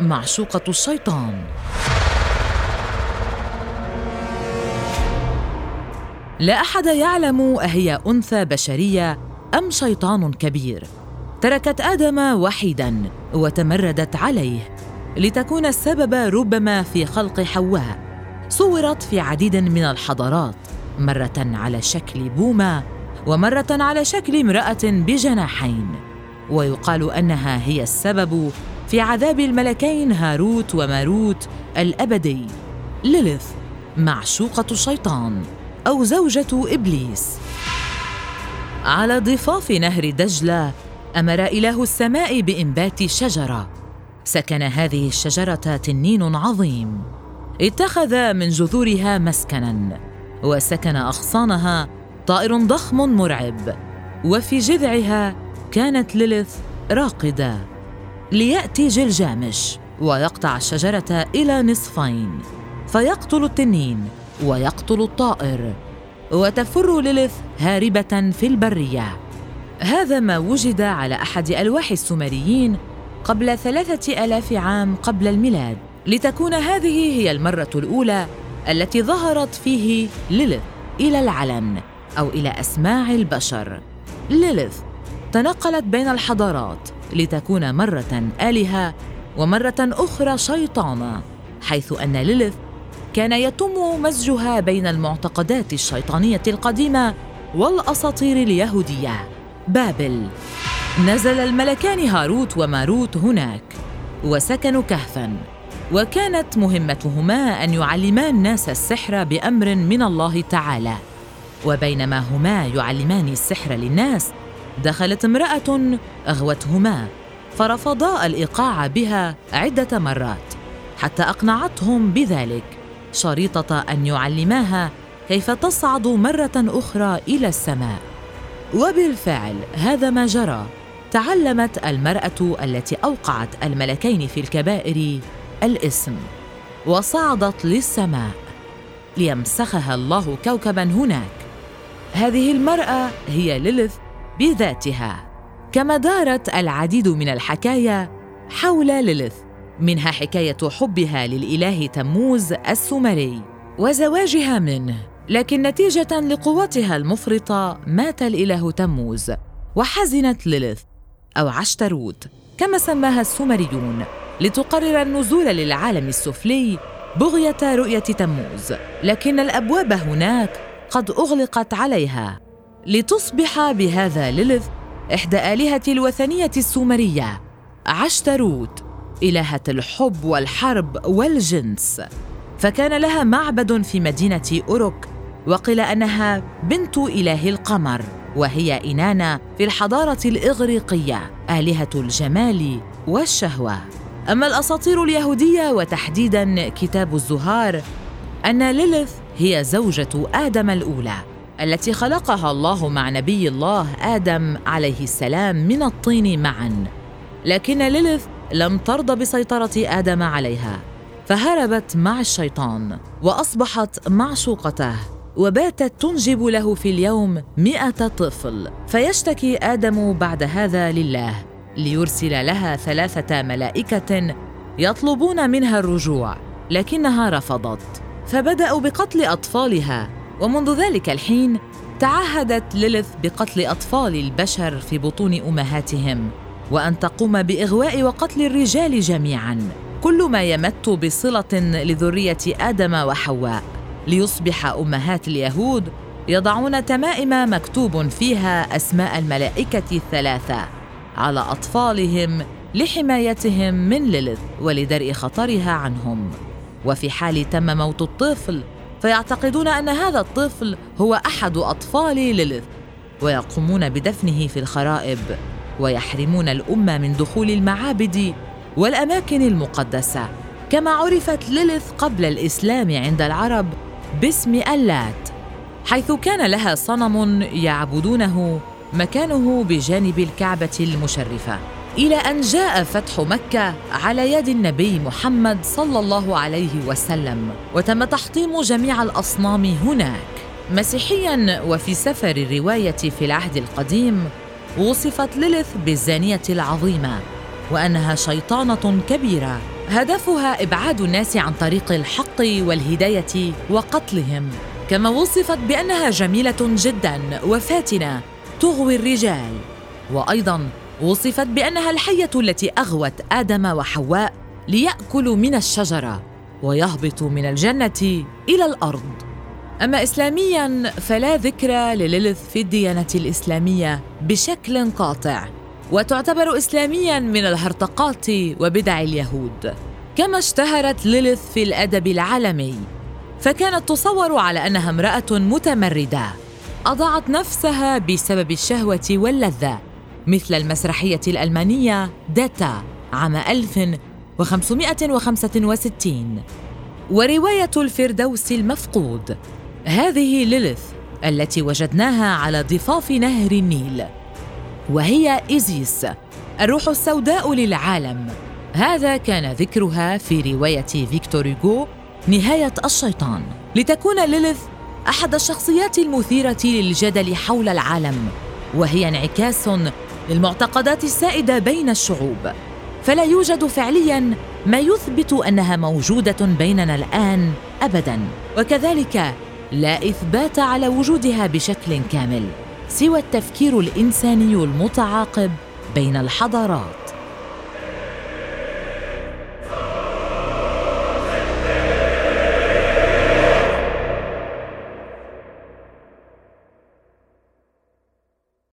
معشوقة الشيطان. لا أحد يعلم أهي أنثى بشرية أم شيطان كبير. تركت آدم وحيداً وتمردت عليه لتكون السبب ربما في خلق حواء. صورت في عديد من الحضارات مرة على شكل بومة ومرة على شكل امرأة بجناحين. ويقال أنها هي السبب في عذاب الملكين هاروت وماروت الأبدي. ليليث معشوقة الشيطان أو زوجة إبليس. على ضفاف نهر دجلة أمر إله السماء بإنبات شجرة. سكن هذه الشجرة تنين عظيم. اتخذ من جذورها مسكنا وسكن أغصانها طائر ضخم مرعب وفي جذعها كانت ليليث راقدة ليأتي جلجامش ويقطع الشجرة إلى نصفين فيقتل التنين ويقتل الطائر وتفر ليليث هاربة في البرية. هذا ما وجد على أحد ألواح السومريين قبل ثلاثة آلاف عام قبل الميلاد. لتكون هذه هي المرة الأولى التي ظهرت فيه ليليث إلى العلن أو إلى أسماع البشر. ليليث تنقلت بين الحضارات لتكون مرة آلهة ومرة أخرى شيطانة حيث أن ليليث كان يتم مزجها بين المعتقدات الشيطانية القديمة والأساطير اليهودية. بابل. نزل الملكان هاروت وماروت هناك وسكنوا كهفا وكانت مهمتهما أن يعلما الناس السحر بأمر من الله تعالى وبينما هما يعلمان السحر للناس دخلت امرأة أغوتهما فرفضا الإيقاع بها عدة مرات حتى أقنعتهم بذلك شريطة أن يعلماها كيف تصعد مرة أخرى إلى السماء. وبالفعل هذا ما جرى تعلمت المرأة التي أوقعت الملكين في الكبائر الاسم وصعدت للسماء ليمسخها الله كوكبا هناك. هذه المرأة هي ليليث بذاتها كما دارت العديد من الحكايا حول ليليث منها حكاية حبها للإله تموز السومري وزواجها منه لكن نتيجة لقوتها المفرطة مات الإله تموز وحزنت ليليث أو عشتروت كما سماها السومريون لتقرر النزول للعالم السفلي بغية رؤية تموز لكن الأبواب هناك قد أغلقت عليها. لتصبح بهذا ليلث إحدى آلهة الوثنية السومرية عشتروت إلهة الحب والحرب والجنس. فكان لها معبد في مدينة أوروك وقيل أنها بنت إله القمر وهي انانا في الحضارة الإغريقية آلهة الجمال والشهوة. أما الأساطير اليهودية وتحديداً كتاب الزهار أن ليليث هي زوجة آدم الأولى. التي خلقها الله مع نبي الله آدم عليه السلام من الطين معاً. لكن ليليث لم ترضى بسيطرة آدم عليها فهربت مع الشيطان وأصبحت معشوقته وباتت تنجب له في اليوم مئة طفل. فيشتكي آدم بعد هذا لله ليرسل لها ثلاثة ملائكة يطلبون منها الرجوع لكنها رفضت. فبدأوا بقتل أطفالها ومنذ ذلك الحين تعهدت ليليث بقتل أطفال البشر في بطون أمهاتهم وأن تقوم بإغواء وقتل الرجال جميعا. كل ما يمت بصلة لذرية آدم وحواء. ليصبح أمهات اليهود يضعون تمائم مكتوب فيها أسماء الملائكة الثلاثة على أطفالهم لحمايتهم من ليليث ولدرء خطرها عنهم. وفي حال تم موت الطفل فيعتقدون أن هذا الطفل هو أحد أطفال ليليث ويقومون بدفنه في الخرائب ويحرمون الامه من دخول المعابد والأماكن المقدسة. كما عرفت ليليث قبل الإسلام عند العرب باسم اللات حيث كان لها صنم يعبدونه مكانه بجانب الكعبة المشرفة. إلى أن جاء فتح مكة على يد النبي محمد صلى الله عليه وسلم وتم تحطيم جميع الأصنام هناك. مسيحيا وفي سفر الرواية في العهد القديم وصفت ليليث بالزانية العظيمة وأنها شيطانة كبيرة. هدفها إبعاد الناس عن طريق الحق والهداية وقتلهم. كما وصفت بأنها جميلة جدا وفاتنة تغوي الرجال. وأيضا وصفت بأنها الحية التي أغوت آدم وحواء ليأكلوا من الشجرة ويهبطوا من الجنة إلى الأرض. أما اسلاميا فلا ذكر لليلث في الديانة الإسلامية بشكل قاطع وتعتبر اسلاميا من الهرطقات وبدع اليهود. كما اشتهرت ليلث في الأدب العالمي فكانت تصور على أنها امرأة متمردة أضاعت نفسها بسبب الشهوة واللذة. مثل المسرحية الألمانية داتا عام 1565 ورواية الفردوس المفقود هذه ليليث التي وجدناها على ضفاف نهر النيل وهي إيزيس الروح السوداء للعالم. هذا كان ذكرها في رواية فيكتور هوغو نهاية الشيطان. لتكون ليليث أحد الشخصيات المثيرة للجدل حول العالم وهي انعكاس للمعتقدات السائدة بين الشعوب. فلا يوجد فعليا ما يثبت أنها موجودة بيننا الآن أبدا. وكذلك لا إثبات على وجودها بشكل كامل سوى التفكير الإنساني المتعاقب بين الحضارات.